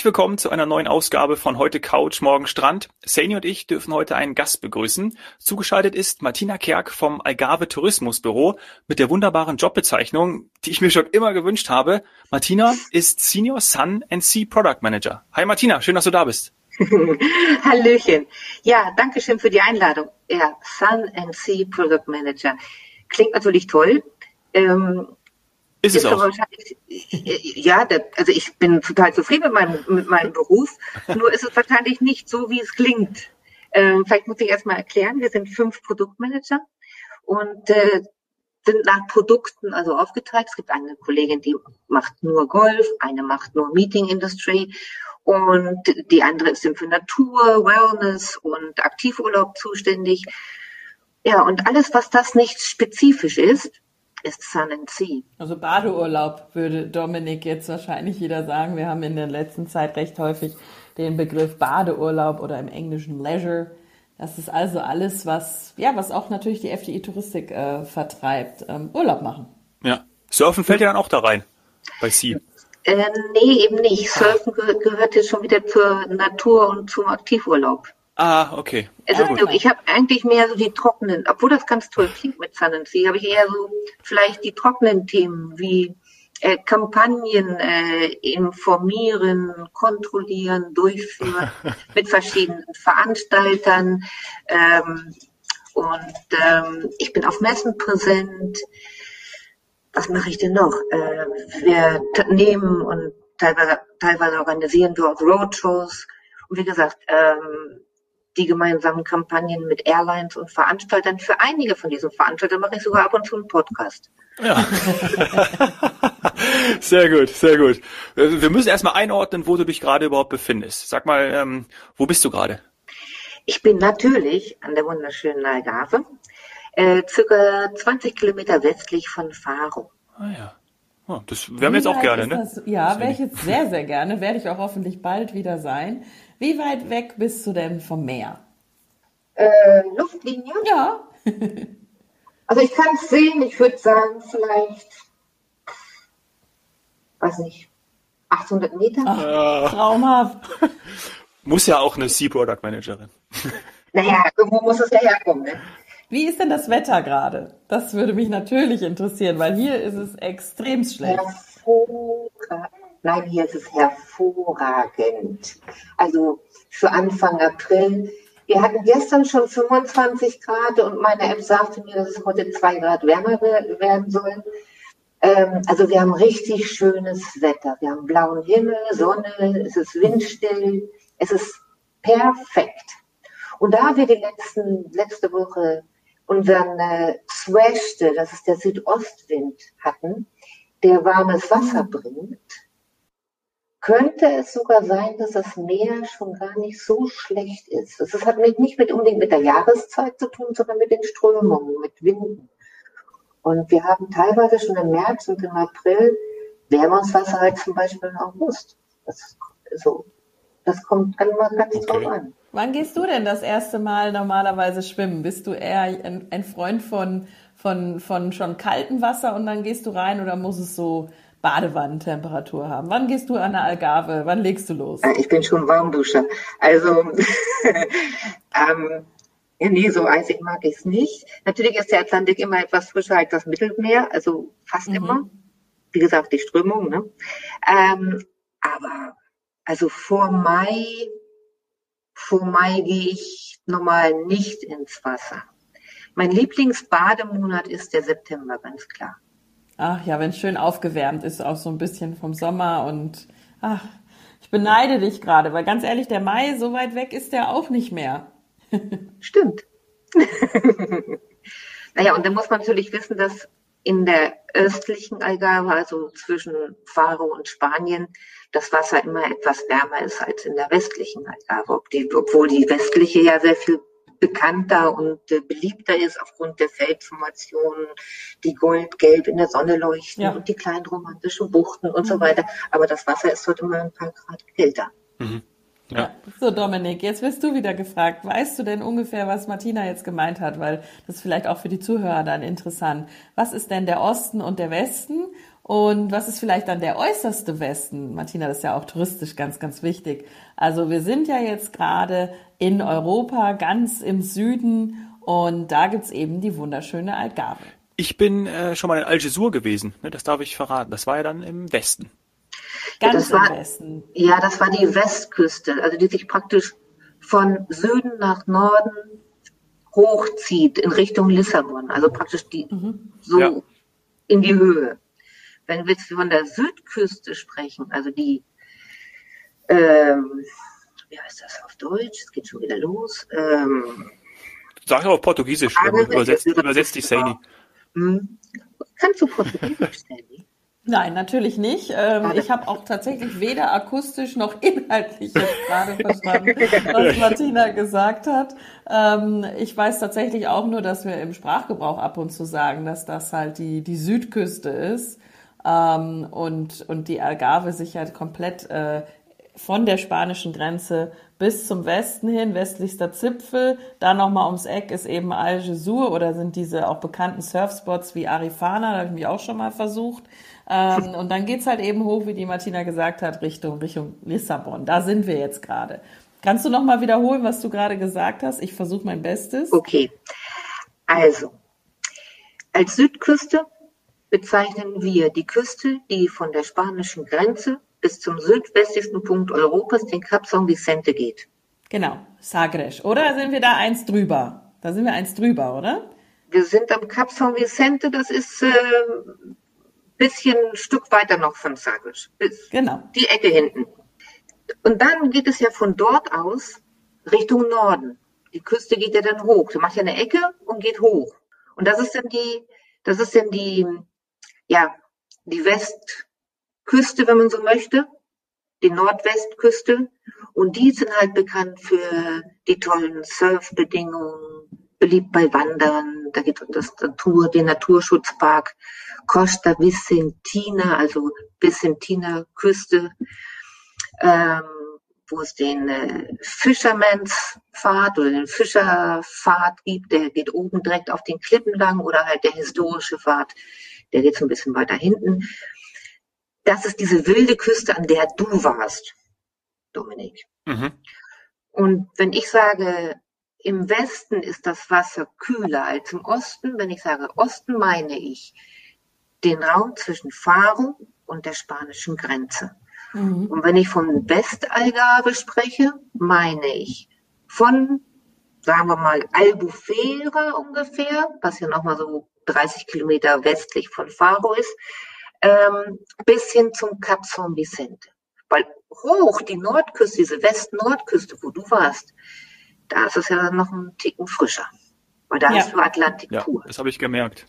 Herzlich willkommen zu einer neuen Ausgabe von Heute Couch, Morgen Strand. Sani und ich dürfen heute einen Gast begrüßen. Zugeschaltet ist Martina Kerk vom Algarve Tourismusbüro mit der wunderbaren Jobbezeichnung, die ich mir schon immer gewünscht habe. Martina ist Senior Sun and Sea Product Manager. Hi Martina, schön, dass du da bist. Hallöchen. Ja, danke schön für die Einladung. Ja, Sun and Sea Product Manager. Klingt natürlich toll. Ähm, ist es auch. Ja, das, also ich bin total zufrieden mit meinem, mit meinem Beruf. Nur ist es wahrscheinlich nicht so, wie es klingt. Ähm, vielleicht muss ich erstmal erklären. Wir sind fünf Produktmanager und äh, sind nach Produkten also aufgeteilt. Es gibt eine Kollegin, die macht nur Golf, eine macht nur Meeting Industry und die andere ist für Natur, Wellness und Aktivurlaub zuständig. Ja, und alles, was das nicht spezifisch ist, ist Sun and Sea. Also Badeurlaub würde Dominik jetzt wahrscheinlich wieder sagen. Wir haben in der letzten Zeit recht häufig den Begriff Badeurlaub oder im Englischen Leisure. Das ist also alles, was, ja, was auch natürlich die FDI Touristik äh, vertreibt. Ähm, Urlaub machen. Ja. Surfen fällt ja dann auch da rein. Bei Sea. Äh, nee, eben nicht. Surfen gehört jetzt schon wieder zur Natur und zum Aktivurlaub. Ah, okay. Also ah, ich habe eigentlich mehr so die trockenen, obwohl das ganz toll klingt mit Sun and Sea, habe ich eher so vielleicht die trockenen Themen wie äh, Kampagnen äh, informieren, kontrollieren, durchführen mit verschiedenen Veranstaltern. Ähm, und ähm, ich bin auf Messen präsent. Was mache ich denn noch? Äh, wir nehmen und teilweise, teilweise organisieren wir auch Roadshows. Und wie gesagt, ähm, die gemeinsamen Kampagnen mit Airlines und Veranstaltern. Für einige von diesen Veranstaltern mache ich sogar ab und zu einen Podcast. Ja. sehr gut, sehr gut. Wir müssen erstmal einordnen, wo du dich gerade überhaupt befindest. Sag mal, ähm, wo bist du gerade? Ich bin natürlich an der wunderschönen Algarve, äh, circa 20 Kilometer westlich von Faro. Ah ja. Oh, das wären wir jetzt auch gerne, ne? Das, ja, wäre ich jetzt sehr, sehr gerne. Werde ich auch hoffentlich bald wieder sein. Wie weit weg bist du denn vom Meer? Äh, Luftlinie? Ja. also ich kann es sehen, ich würde sagen, vielleicht, weiß nicht, 800 Meter. Ach, traumhaft. Muss ja auch eine Sea Product Managerin. Naja, irgendwo muss es ja herkommen. Ne? Wie ist denn das Wetter gerade? Das würde mich natürlich interessieren, weil hier ist es extrem schlecht. Hervorragend. Nein, hier ist es hervorragend. Also für Anfang April. Wir hatten gestern schon 25 Grad und meine App sagte mir, dass es heute zwei Grad wärmer werden soll. Ähm, also wir haben richtig schönes Wetter. Wir haben blauen Himmel, Sonne, es ist windstill, es ist perfekt. Und da wir die letzten, letzte Woche unseren äh, Swashte, das ist der Südostwind, hatten, der warmes Wasser bringt, könnte es sogar sein, dass das Meer schon gar nicht so schlecht ist. Das hat nicht mit unbedingt mit der Jahreszeit zu tun, sondern mit den Strömungen, mit Winden. Und wir haben teilweise schon im März und im April Wärmungswasser als zum Beispiel im August. Das, so, das kommt immer ganz okay. drauf an. Wann gehst du denn das erste Mal normalerweise schwimmen? Bist du eher ein, ein Freund von, von, von schon kaltem Wasser und dann gehst du rein oder muss es so Badewannentemperatur haben? Wann gehst du an der Algarve? Wann legst du los? Ich bin schon Warmduscher. Also, ähm, nee, so eisig mag ich es nicht. Natürlich ist der Atlantik immer etwas frischer als das Mittelmeer, also fast mhm. immer. Wie gesagt, die Strömung. Ne? Ähm, aber also vor Mai, vor Mai gehe ich normal nicht ins Wasser. Mein Lieblingsbademonat ist der September, ganz klar. Ach ja, wenn es schön aufgewärmt ist, auch so ein bisschen vom Sommer und ach, ich beneide dich gerade, weil ganz ehrlich, der Mai, so weit weg ist der auch nicht mehr. Stimmt. naja, und da muss man natürlich wissen, dass in der östlichen Algarve, also zwischen Faro und Spanien, das Wasser immer etwas wärmer ist als in der westlichen Algarve, obwohl die westliche ja sehr viel bekannter und äh, beliebter ist aufgrund der Feldformationen, die goldgelb in der Sonne leuchten ja. und die kleinen romantischen Buchten und mhm. so weiter. Aber das Wasser ist dort immer ein paar Grad kälter. Mhm. Ja. So, Dominik, jetzt wirst du wieder gefragt. Weißt du denn ungefähr, was Martina jetzt gemeint hat? Weil das ist vielleicht auch für die Zuhörer dann interessant. Was ist denn der Osten und der Westen? Und was ist vielleicht dann der äußerste Westen? Martina, das ist ja auch touristisch ganz, ganz wichtig. Also wir sind ja jetzt gerade in Europa, ganz im Süden. Und da gibt's eben die wunderschöne Algarve. Ich bin äh, schon mal in Algesur gewesen, ne, das darf ich verraten. Das war ja dann im Westen. Ganz ja, war, im Westen. Ja, das war die Westküste, also die sich praktisch von Süden nach Norden hochzieht in Richtung Lissabon, also praktisch die mhm. so ja. in die Höhe. Wenn wir jetzt von der Südküste sprechen, also die, ähm, wie heißt das auf Deutsch? Es geht schon wieder los. Ähm, Sag doch auf Portugiesisch, übersetzt, übersetzt die Saini. Hm. Kannst du Portugiesisch, Sandy? Nein, natürlich nicht. Ähm, ich habe auch tatsächlich weder akustisch noch inhaltlich jetzt gerade verstanden, was Martina gesagt hat. Ähm, ich weiß tatsächlich auch nur, dass wir im Sprachgebrauch ab und zu sagen, dass das halt die, die Südküste ist ähm, und, und die Algarve sich halt komplett äh, von der spanischen Grenze bis zum Westen hin, westlichster Zipfel. Da nochmal ums Eck ist eben Algesur oder sind diese auch bekannten Surfspots wie Arifana, da habe ich mich auch schon mal versucht. Ähm, und dann geht's halt eben hoch, wie die Martina gesagt hat, Richtung, Richtung Lissabon. Da sind wir jetzt gerade. Kannst du nochmal wiederholen, was du gerade gesagt hast? Ich versuche mein Bestes. Okay. Also, als Südküste bezeichnen wir die Küste, die von der spanischen Grenze bis zum südwestlichsten Punkt Europas, den Cap San Vicente geht. Genau, Sagres. Oder sind wir da eins drüber? Da sind wir eins drüber, oder? Wir sind am Cap San Vicente, das ist äh, bisschen ein Stück weiter noch von Sagres. Genau. Die Ecke hinten. Und dann geht es ja von dort aus Richtung Norden. Die Küste geht ja dann hoch. Sie macht ja eine Ecke und geht hoch. Und das ist dann die, das ist dann die, ja, die West, Küste, wenn man so möchte, die Nordwestküste. Und die sind halt bekannt für die tollen Surfbedingungen, beliebt bei Wandern. Da gibt es das Natur, den Naturschutzpark Costa Vicentina, also Vicentina Küste, ähm, wo es den äh, Fisherman's Pfad oder den Fischerpfad gibt, der geht oben direkt auf den Klippen lang oder halt der historische Pfad, der geht so ein bisschen weiter hinten das ist diese wilde Küste, an der du warst, Dominik. Mhm. Und wenn ich sage, im Westen ist das Wasser kühler als im Osten, wenn ich sage Osten, meine ich den Raum zwischen Faro und der spanischen Grenze. Mhm. Und wenn ich von Westalgarve spreche, meine ich von, sagen wir mal, Albufera ungefähr, was ja nochmal so 30 Kilometer westlich von Faro ist, ähm, bis hin zum Cap San Vicente. Weil hoch die Nordküste, diese West-Nordküste, wo du warst, da ist es ja noch ein Ticken frischer. Weil da ja. hast du Atlantik ja, pur. Das habe ich gemerkt.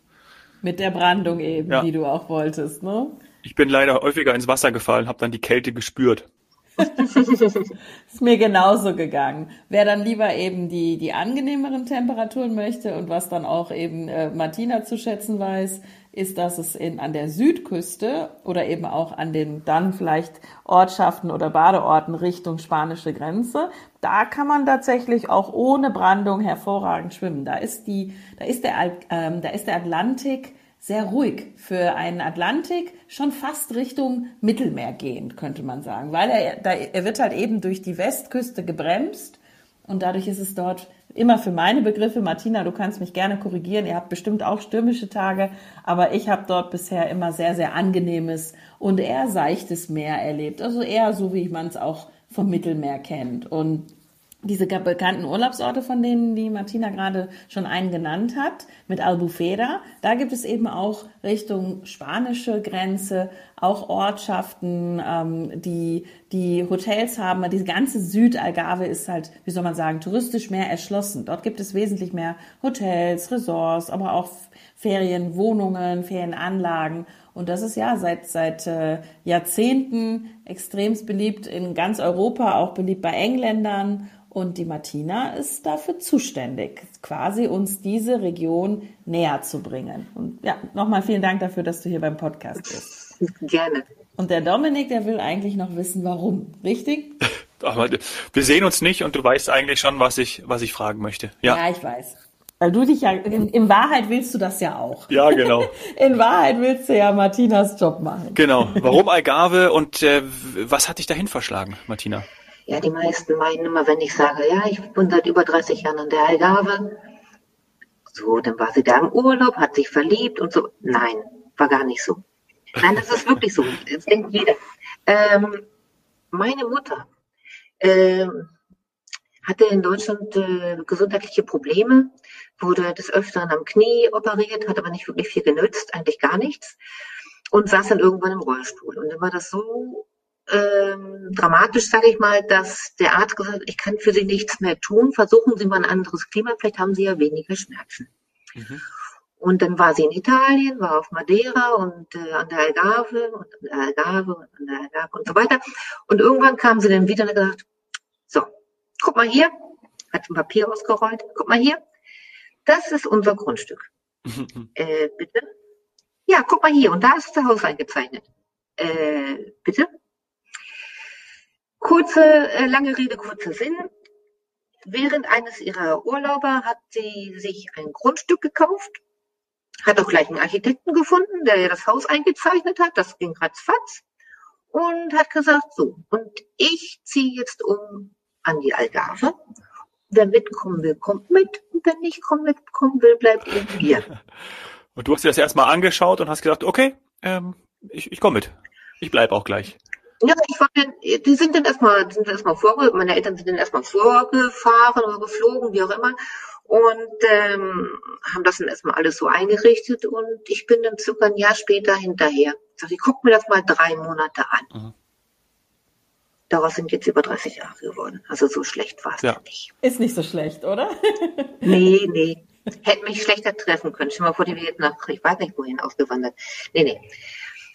Mit der Brandung eben, ja. die du auch wolltest, ne? Ich bin leider häufiger ins Wasser gefallen, habe dann die Kälte gespürt. Ist mir genauso gegangen. Wer dann lieber eben die, die angenehmeren Temperaturen möchte und was dann auch eben äh, Martina zu schätzen weiß, ist, dass es in, an der Südküste oder eben auch an den dann vielleicht Ortschaften oder Badeorten Richtung spanische Grenze, da kann man tatsächlich auch ohne Brandung hervorragend schwimmen. Da ist die, da ist der, ähm, da ist der Atlantik sehr ruhig für einen Atlantik schon fast Richtung Mittelmeer gehend, könnte man sagen, weil er, da, er wird halt eben durch die Westküste gebremst und dadurch ist es dort immer für meine Begriffe, Martina, du kannst mich gerne korrigieren, ihr habt bestimmt auch stürmische Tage, aber ich habe dort bisher immer sehr, sehr angenehmes und eher seichtes Meer erlebt. Also eher so, wie man es auch vom Mittelmeer kennt. Und diese bekannten Urlaubsorte, von denen die Martina gerade schon einen genannt hat, mit Albufera, da gibt es eben auch Richtung spanische Grenze auch Ortschaften, ähm, die die Hotels haben. Diese ganze Südalgarve ist halt, wie soll man sagen, touristisch mehr erschlossen. Dort gibt es wesentlich mehr Hotels, Resorts, aber auch Ferienwohnungen, Ferienanlagen. Und das ist ja seit, seit äh, Jahrzehnten extremst beliebt in ganz Europa, auch beliebt bei Engländern und die Martina ist dafür zuständig, quasi uns diese Region näher zu bringen. Und ja, nochmal vielen Dank dafür, dass du hier beim Podcast bist. Gerne. Und der Dominik, der will eigentlich noch wissen, warum, richtig? Aber wir sehen uns nicht und du weißt eigentlich schon, was ich, was ich fragen möchte. Ja, ja ich weiß. Weil du dich ja, in, in, Wahrheit willst du das ja auch. Ja, genau. In Wahrheit willst du ja Martinas Job machen. Genau. Warum Algarve und äh, was hat dich dahin verschlagen, Martina? Ja, die meisten meinen immer, wenn ich sage, ja, ich bin seit über 30 Jahren an der Algarve. So, dann war sie da im Urlaub, hat sich verliebt und so. Nein, war gar nicht so. Nein, das ist wirklich so. Das denkt jeder. Ähm, meine Mutter ähm, hatte in Deutschland äh, gesundheitliche Probleme, wurde des Öfteren am Knie operiert, hat aber nicht wirklich viel genützt, eigentlich gar nichts und saß dann irgendwann im Rollstuhl. Und dann war das so ähm, dramatisch, sage ich mal, dass der Arzt gesagt hat, ich kann für Sie nichts mehr tun, versuchen Sie mal ein anderes Klima, vielleicht haben Sie ja weniger Schmerzen. Mhm. Und dann war sie in Italien, war auf Madeira und äh, an der Algarve und an der Algarve und an der Algarve und so weiter. Und irgendwann kam sie dann wieder und hat gesagt, so, guck mal hier, hat ein Papier ausgerollt, guck mal hier, das ist unser Grundstück. äh, bitte? Ja, guck mal hier, und da ist das Haus eingezeichnet. Äh, bitte? Kurze, äh, lange Rede, kurzer Sinn. Während eines ihrer Urlauber hat sie sich ein Grundstück gekauft, hat auch gleich einen Architekten gefunden, der ja das Haus eingezeichnet hat, das ging ratzfatz, und hat gesagt, so, und ich ziehe jetzt um an die Algarve. Wer mitkommen will, kommt mit, und wer nicht kommen mitkommen will, bleibt eben hier. Und du hast dir das erstmal angeschaut und hast gesagt, okay, ähm, ich, ich komme mit. Ich bleibe auch gleich. Ja, ich war dann, die sind dann erstmal, sind erstmal vorge, meine Eltern sind dann erstmal vorgefahren oder geflogen, wie auch immer, und ähm, haben das dann erstmal alles so eingerichtet und ich bin dann circa ein Jahr später hinterher. Ich sag, ich guck mir das mal drei Monate an. Mhm. Daraus sind jetzt über 30 Jahre geworden. Also so schlecht war es ja. nicht. Ist nicht so schlecht, oder? nee, nee. Hätte mich schlechter treffen können. Schon mal vor, jetzt nach, ich weiß nicht wohin, ausgewandert. Nee, nee.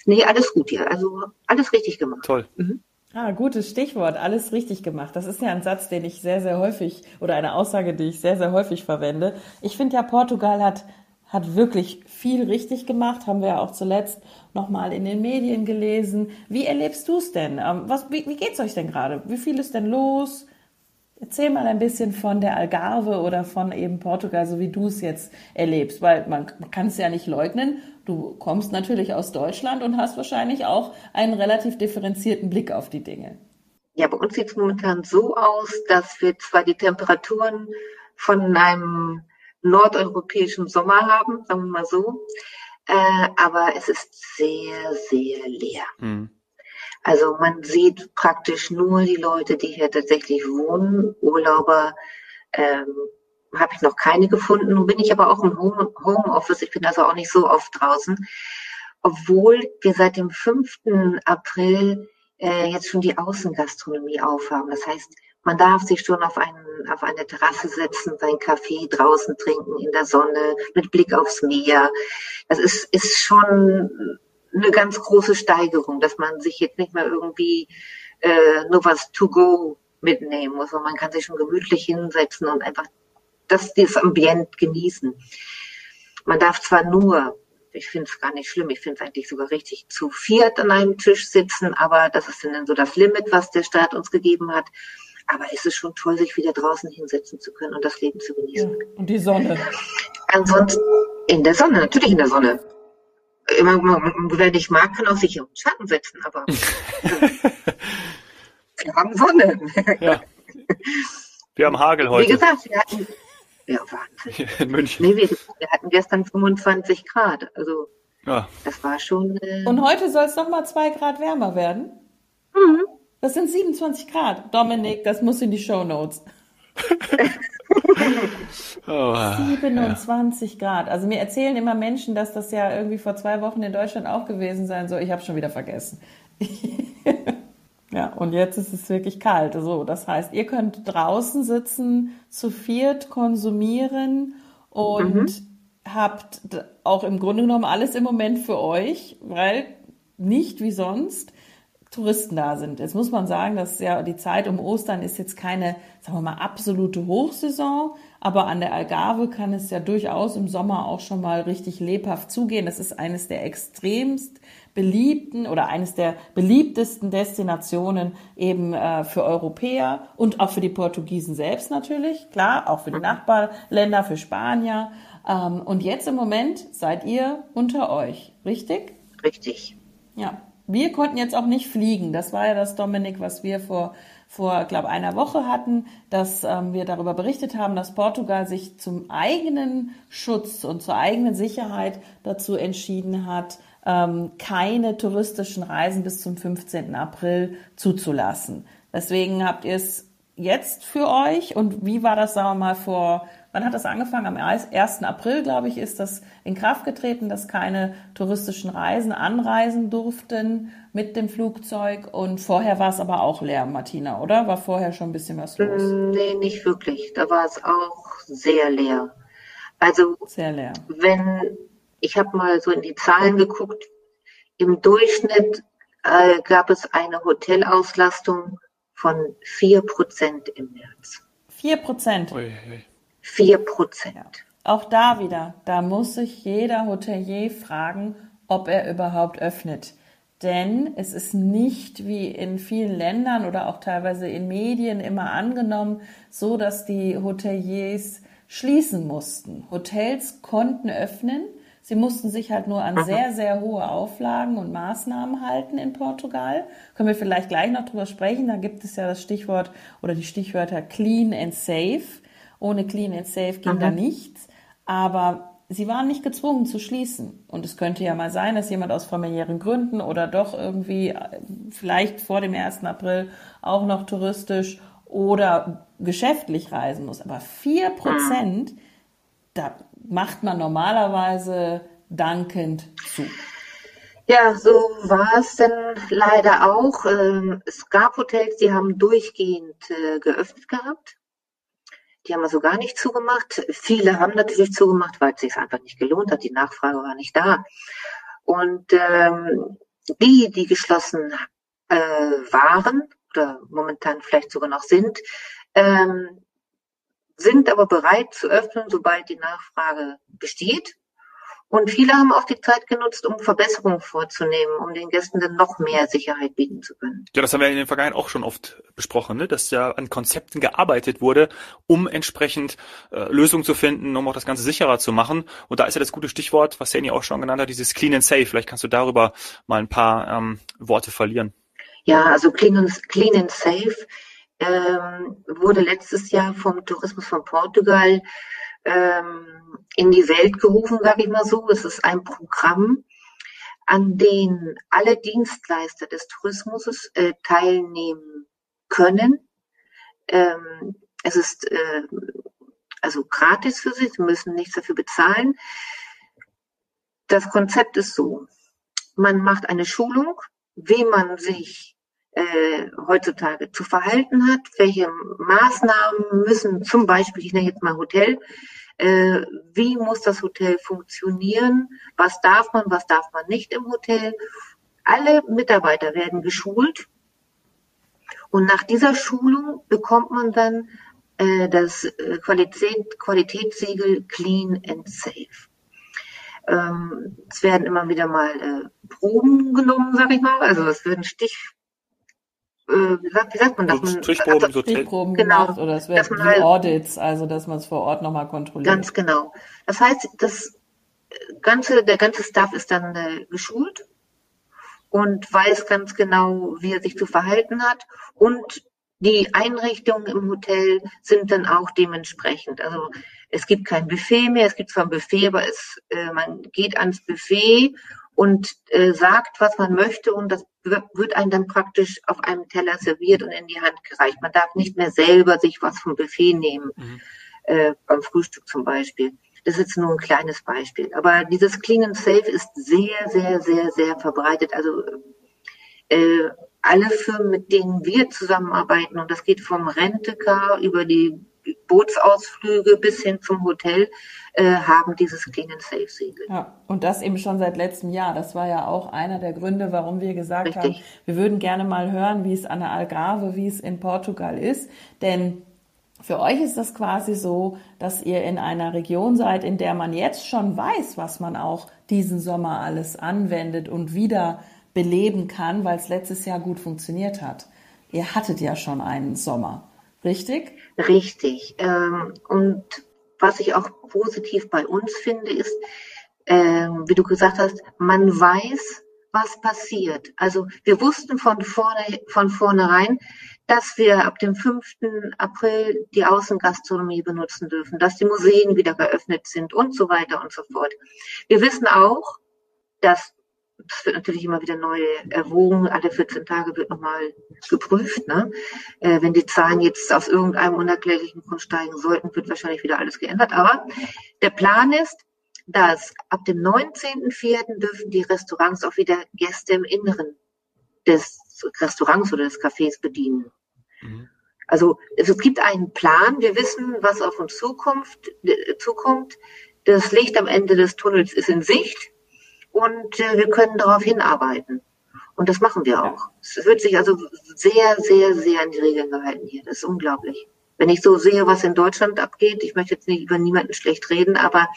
Nee, alles gut hier. Also alles richtig gemacht. Toll. Mhm. Ah, gutes Stichwort. Alles richtig gemacht. Das ist ja ein Satz, den ich sehr, sehr häufig oder eine Aussage, die ich sehr, sehr häufig verwende. Ich finde ja, Portugal hat, hat wirklich viel richtig gemacht. Haben wir ja auch zuletzt nochmal in den Medien gelesen. Wie erlebst du es denn? Ähm, was, wie, wie geht's euch denn gerade? Wie viel ist denn los? Erzähl mal ein bisschen von der Algarve oder von eben Portugal, so wie du es jetzt erlebst, weil man, man kann es ja nicht leugnen. Du kommst natürlich aus Deutschland und hast wahrscheinlich auch einen relativ differenzierten Blick auf die Dinge. Ja, bei uns sieht es momentan so aus, dass wir zwar die Temperaturen von einem nordeuropäischen Sommer haben, sagen wir mal so, äh, aber es ist sehr, sehr leer. Hm. Also man sieht praktisch nur die Leute, die hier tatsächlich wohnen. Urlauber ähm, habe ich noch keine gefunden. Nun bin ich aber auch im Home, Homeoffice. Ich bin also auch nicht so oft draußen. Obwohl wir seit dem 5. April äh, jetzt schon die Außengastronomie aufhaben. Das heißt, man darf sich schon auf, einen, auf eine Terrasse setzen, seinen Kaffee draußen trinken in der Sonne mit Blick aufs Meer. Das ist, ist schon eine ganz große Steigerung, dass man sich jetzt nicht mehr irgendwie äh, nur was to go mitnehmen muss, sondern man kann sich schon gemütlich hinsetzen und einfach das, dieses Ambient genießen. Man darf zwar nur, ich finde es gar nicht schlimm, ich finde es eigentlich sogar richtig, zu viert an einem Tisch sitzen, aber das ist dann so das Limit, was der Staat uns gegeben hat. Aber es ist schon toll, sich wieder draußen hinsetzen zu können und das Leben zu genießen. Und die Sonne. Ansonsten in der Sonne, natürlich in der Sonne wer nicht mag, kann auch sich im Schatten setzen, aber wir haben Sonne. Ja. Wir haben Hagel heute. Wie gesagt, wir hatten, ja, Wahnsinn. In München. Nee, wir, wir hatten gestern 25 Grad, also ja. das war schon. Äh, Und heute soll es nochmal zwei Grad wärmer werden? Mhm. Das sind 27 Grad. Dominik, das muss in die Show Notes. oh, 27 ja. Grad. Also mir erzählen immer Menschen, dass das ja irgendwie vor zwei Wochen in Deutschland auch gewesen sein soll. Ich habe schon wieder vergessen. ja, und jetzt ist es wirklich kalt. So, das heißt, ihr könnt draußen sitzen, zu viert konsumieren und mhm. habt auch im Grunde genommen alles im Moment für euch, weil nicht wie sonst Touristen da sind. Jetzt muss man sagen, dass ja die Zeit um Ostern ist jetzt keine, sagen wir mal, absolute Hochsaison, aber an der Algarve kann es ja durchaus im Sommer auch schon mal richtig lebhaft zugehen. Das ist eines der extremst beliebten oder eines der beliebtesten Destinationen eben äh, für Europäer und auch für die Portugiesen selbst natürlich, klar, auch für die Nachbarländer, für Spanier. Ähm, und jetzt im Moment seid ihr unter euch, richtig? Richtig. Ja. Wir konnten jetzt auch nicht fliegen. Das war ja das, Dominik, was wir vor vor, glaube einer Woche hatten, dass ähm, wir darüber berichtet haben, dass Portugal sich zum eigenen Schutz und zur eigenen Sicherheit dazu entschieden hat, ähm, keine touristischen Reisen bis zum 15. April zuzulassen. Deswegen habt ihr es jetzt für euch und wie war das, sagen wir mal, vor Wann hat das angefangen? Am 1. April, glaube ich, ist das in Kraft getreten, dass keine touristischen Reisen anreisen durften mit dem Flugzeug. Und vorher war es aber auch leer, Martina, oder? War vorher schon ein bisschen was los? Mm, nee, nicht wirklich. Da war es auch sehr leer. Also, sehr leer. wenn, ich habe mal so in die Zahlen geguckt, im Durchschnitt äh, gab es eine Hotelauslastung von 4% im März. 4%? Ui, ui. Vier Prozent. Auch da wieder, da muss sich jeder Hotelier fragen, ob er überhaupt öffnet. Denn es ist nicht wie in vielen Ländern oder auch teilweise in Medien immer angenommen, so dass die Hoteliers schließen mussten. Hotels konnten öffnen. Sie mussten sich halt nur an sehr, sehr hohe Auflagen und Maßnahmen halten in Portugal. Können wir vielleicht gleich noch drüber sprechen. Da gibt es ja das Stichwort oder die Stichwörter clean and safe. Ohne Clean and Safe ging mhm. da nichts. Aber sie waren nicht gezwungen zu schließen. Und es könnte ja mal sein, dass jemand aus familiären Gründen oder doch irgendwie äh, vielleicht vor dem 1. April auch noch touristisch oder geschäftlich reisen muss. Aber vier Prozent, mhm. da macht man normalerweise dankend zu. Ja, so war es denn leider auch. Ähm, es gab Hotels, die haben durchgehend äh, geöffnet gehabt. Die haben also gar nicht zugemacht. Viele haben natürlich zugemacht, weil es sich einfach nicht gelohnt hat. Die Nachfrage war nicht da. Und ähm, die, die geschlossen äh, waren oder momentan vielleicht sogar noch sind, ähm, sind aber bereit zu öffnen, sobald die Nachfrage besteht. Und viele haben auch die Zeit genutzt, um Verbesserungen vorzunehmen, um den Gästen dann noch mehr Sicherheit bieten zu können. Ja, das haben wir in den Vergangenheit auch schon oft besprochen, ne? dass ja an Konzepten gearbeitet wurde, um entsprechend äh, Lösungen zu finden, um auch das Ganze sicherer zu machen. Und da ist ja das gute Stichwort, was Sani auch schon genannt hat, dieses Clean and Safe. Vielleicht kannst du darüber mal ein paar ähm, Worte verlieren. Ja, also Clean and, clean and Safe ähm, wurde letztes Jahr vom Tourismus von Portugal ähm, in die Welt gerufen, sage ich mal so. Es ist ein Programm, an dem alle Dienstleister des Tourismus äh, teilnehmen können. Ähm, es ist äh, also gratis für sie, sie müssen nichts dafür bezahlen. Das Konzept ist so, man macht eine Schulung, wie man sich äh, heutzutage zu verhalten hat, welche Maßnahmen müssen zum Beispiel, ich nenne jetzt mal Hotel, äh, wie muss das Hotel funktionieren, was darf man, was darf man nicht im Hotel. Alle Mitarbeiter werden geschult und nach dieser Schulung bekommt man dann äh, das äh, Qualität, Qualitätssiegel Clean and Safe. Ähm, es werden immer wieder mal äh, Proben genommen, sag ich mal. Also es werden Stich, äh, wie, sagt, wie sagt man das? So Strichproben, also, so Strichproben genau, gemacht oder es werden halt, Audits, also dass man es vor Ort nochmal kontrolliert. Ganz genau. Das heißt, das ganze, der ganze Staff ist dann äh, geschult und weiß ganz genau, wie er sich zu verhalten hat und die Einrichtungen im Hotel sind dann auch dementsprechend. Also es gibt kein Buffet mehr, es gibt zwar ein Buffet, aber es, äh, man geht ans Buffet und äh, sagt, was man möchte und das wird einem dann praktisch auf einem Teller serviert und in die Hand gereicht. Man darf nicht mehr selber sich was vom Buffet nehmen, mhm. äh, beim Frühstück zum Beispiel. Das ist jetzt nur ein kleines Beispiel. Aber dieses Clean and Safe ist sehr, sehr, sehr, sehr verbreitet. Also äh, alle Firmen, mit denen wir zusammenarbeiten, und das geht vom Rentecar über die Bootsausflüge bis hin zum Hotel äh, haben dieses Clean and Safe Siegel. Ja, und das eben schon seit letztem Jahr. Das war ja auch einer der Gründe, warum wir gesagt Richtig. haben, wir würden gerne mal hören, wie es an der Algarve, wie es in Portugal ist, denn Für euch ist das quasi so, dass ihr in einer Region seid, in der man jetzt schon weiß, was man auch diesen Sommer alles anwendet und wieder beleben kann, weil es letztes Jahr gut funktioniert hat. Ihr hattet ja schon einen Sommer, richtig? Richtig. Ähm, und was ich auch positiv bei uns finde, ist, ähm, wie du gesagt hast, man weiß, was passiert. Also wir wussten von vorne, von vornherein, dass wir ab dem 5. April die Außengastronomie benutzen dürfen, dass die Museen wieder geöffnet sind und so weiter und so fort. Wir wissen auch, dass es wird natürlich immer wieder neu erwogen, alle 14 Tage wird nochmal geprüft. Ne? Äh, wenn die Zahlen jetzt aus irgendeinem unerklärlichen Grund steigen sollten, wird wahrscheinlich wieder alles geändert. Aber der Plan ist, dass ab dem 19.04. dürfen die Restaurants auch wieder Gäste im Inneren des Restaurants oder des Cafés bedienen. Mhm. Also es gibt einen Plan, wir wissen, was auf uns zukommt, äh, zukommt. Das Licht am Ende des Tunnels ist in Sicht und äh, wir können darauf hinarbeiten. Und das machen wir auch. Es wird sich also sehr, sehr, sehr an die Regeln gehalten hier. Das ist unglaublich. Wenn ich so sehe, was in Deutschland abgeht, ich möchte jetzt nicht über niemanden schlecht reden, aber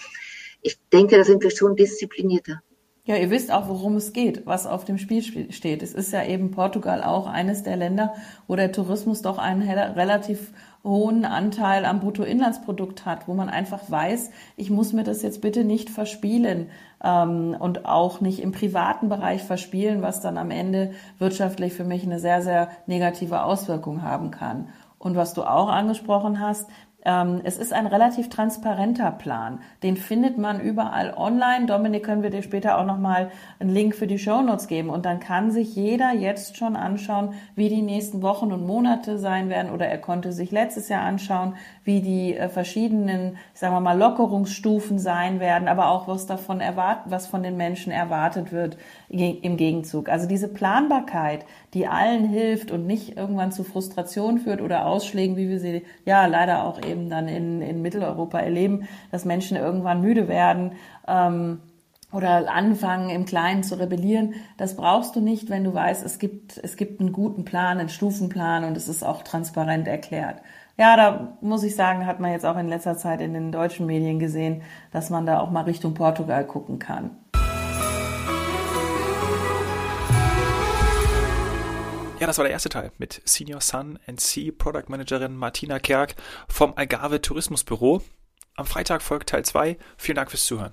ich denke, da sind wir schon disziplinierter. Ja, ihr wisst auch, worum es geht, was auf dem Spiel steht. Es ist ja eben Portugal auch eines der Länder, wo der Tourismus doch einen relativ hohen Anteil am Bruttoinlandsprodukt hat, wo man einfach weiß, ich muss mir das jetzt bitte nicht verspielen ähm, und auch nicht im privaten Bereich verspielen, was dann am Ende wirtschaftlich für mich eine sehr, sehr negative Auswirkung haben kann. Und was du auch angesprochen hast, es ist ein relativ transparenter Plan. Den findet man überall online. Dominik, können wir dir später auch nochmal einen Link für die Shownotes geben. Und dann kann sich jeder jetzt schon anschauen, wie die nächsten Wochen und Monate sein werden. Oder er konnte sich letztes Jahr anschauen, wie die äh, verschiedenen, sagen wir mal, Lockerungsstufen sein werden, aber auch was davon erwartet, was von den Menschen erwartet wird im Gegenzug. Also diese Planbarkeit, die allen hilft und nicht irgendwann zu Frustration führt oder Ausschlägen, wie wir sie ja leider auch eben dann in, in Mitteleuropa erleben, dass Menschen irgendwann müde werden. Ähm, oder anfangen, im Kleinen zu rebellieren. Das brauchst du nicht, wenn du weißt, es gibt, es gibt einen guten Plan, einen Stufenplan und es ist auch transparent erklärt. Ja, da muss ich sagen, hat man jetzt auch in letzter Zeit in den deutschen Medien gesehen, dass man da auch mal Richtung Portugal gucken kann. Das war der erste Teil mit Senior Sun and Sea Product Managerin Martina Kerk vom Algarve Tourismusbüro. Am Freitag folgt Teil 2. Vielen Dank fürs Zuhören.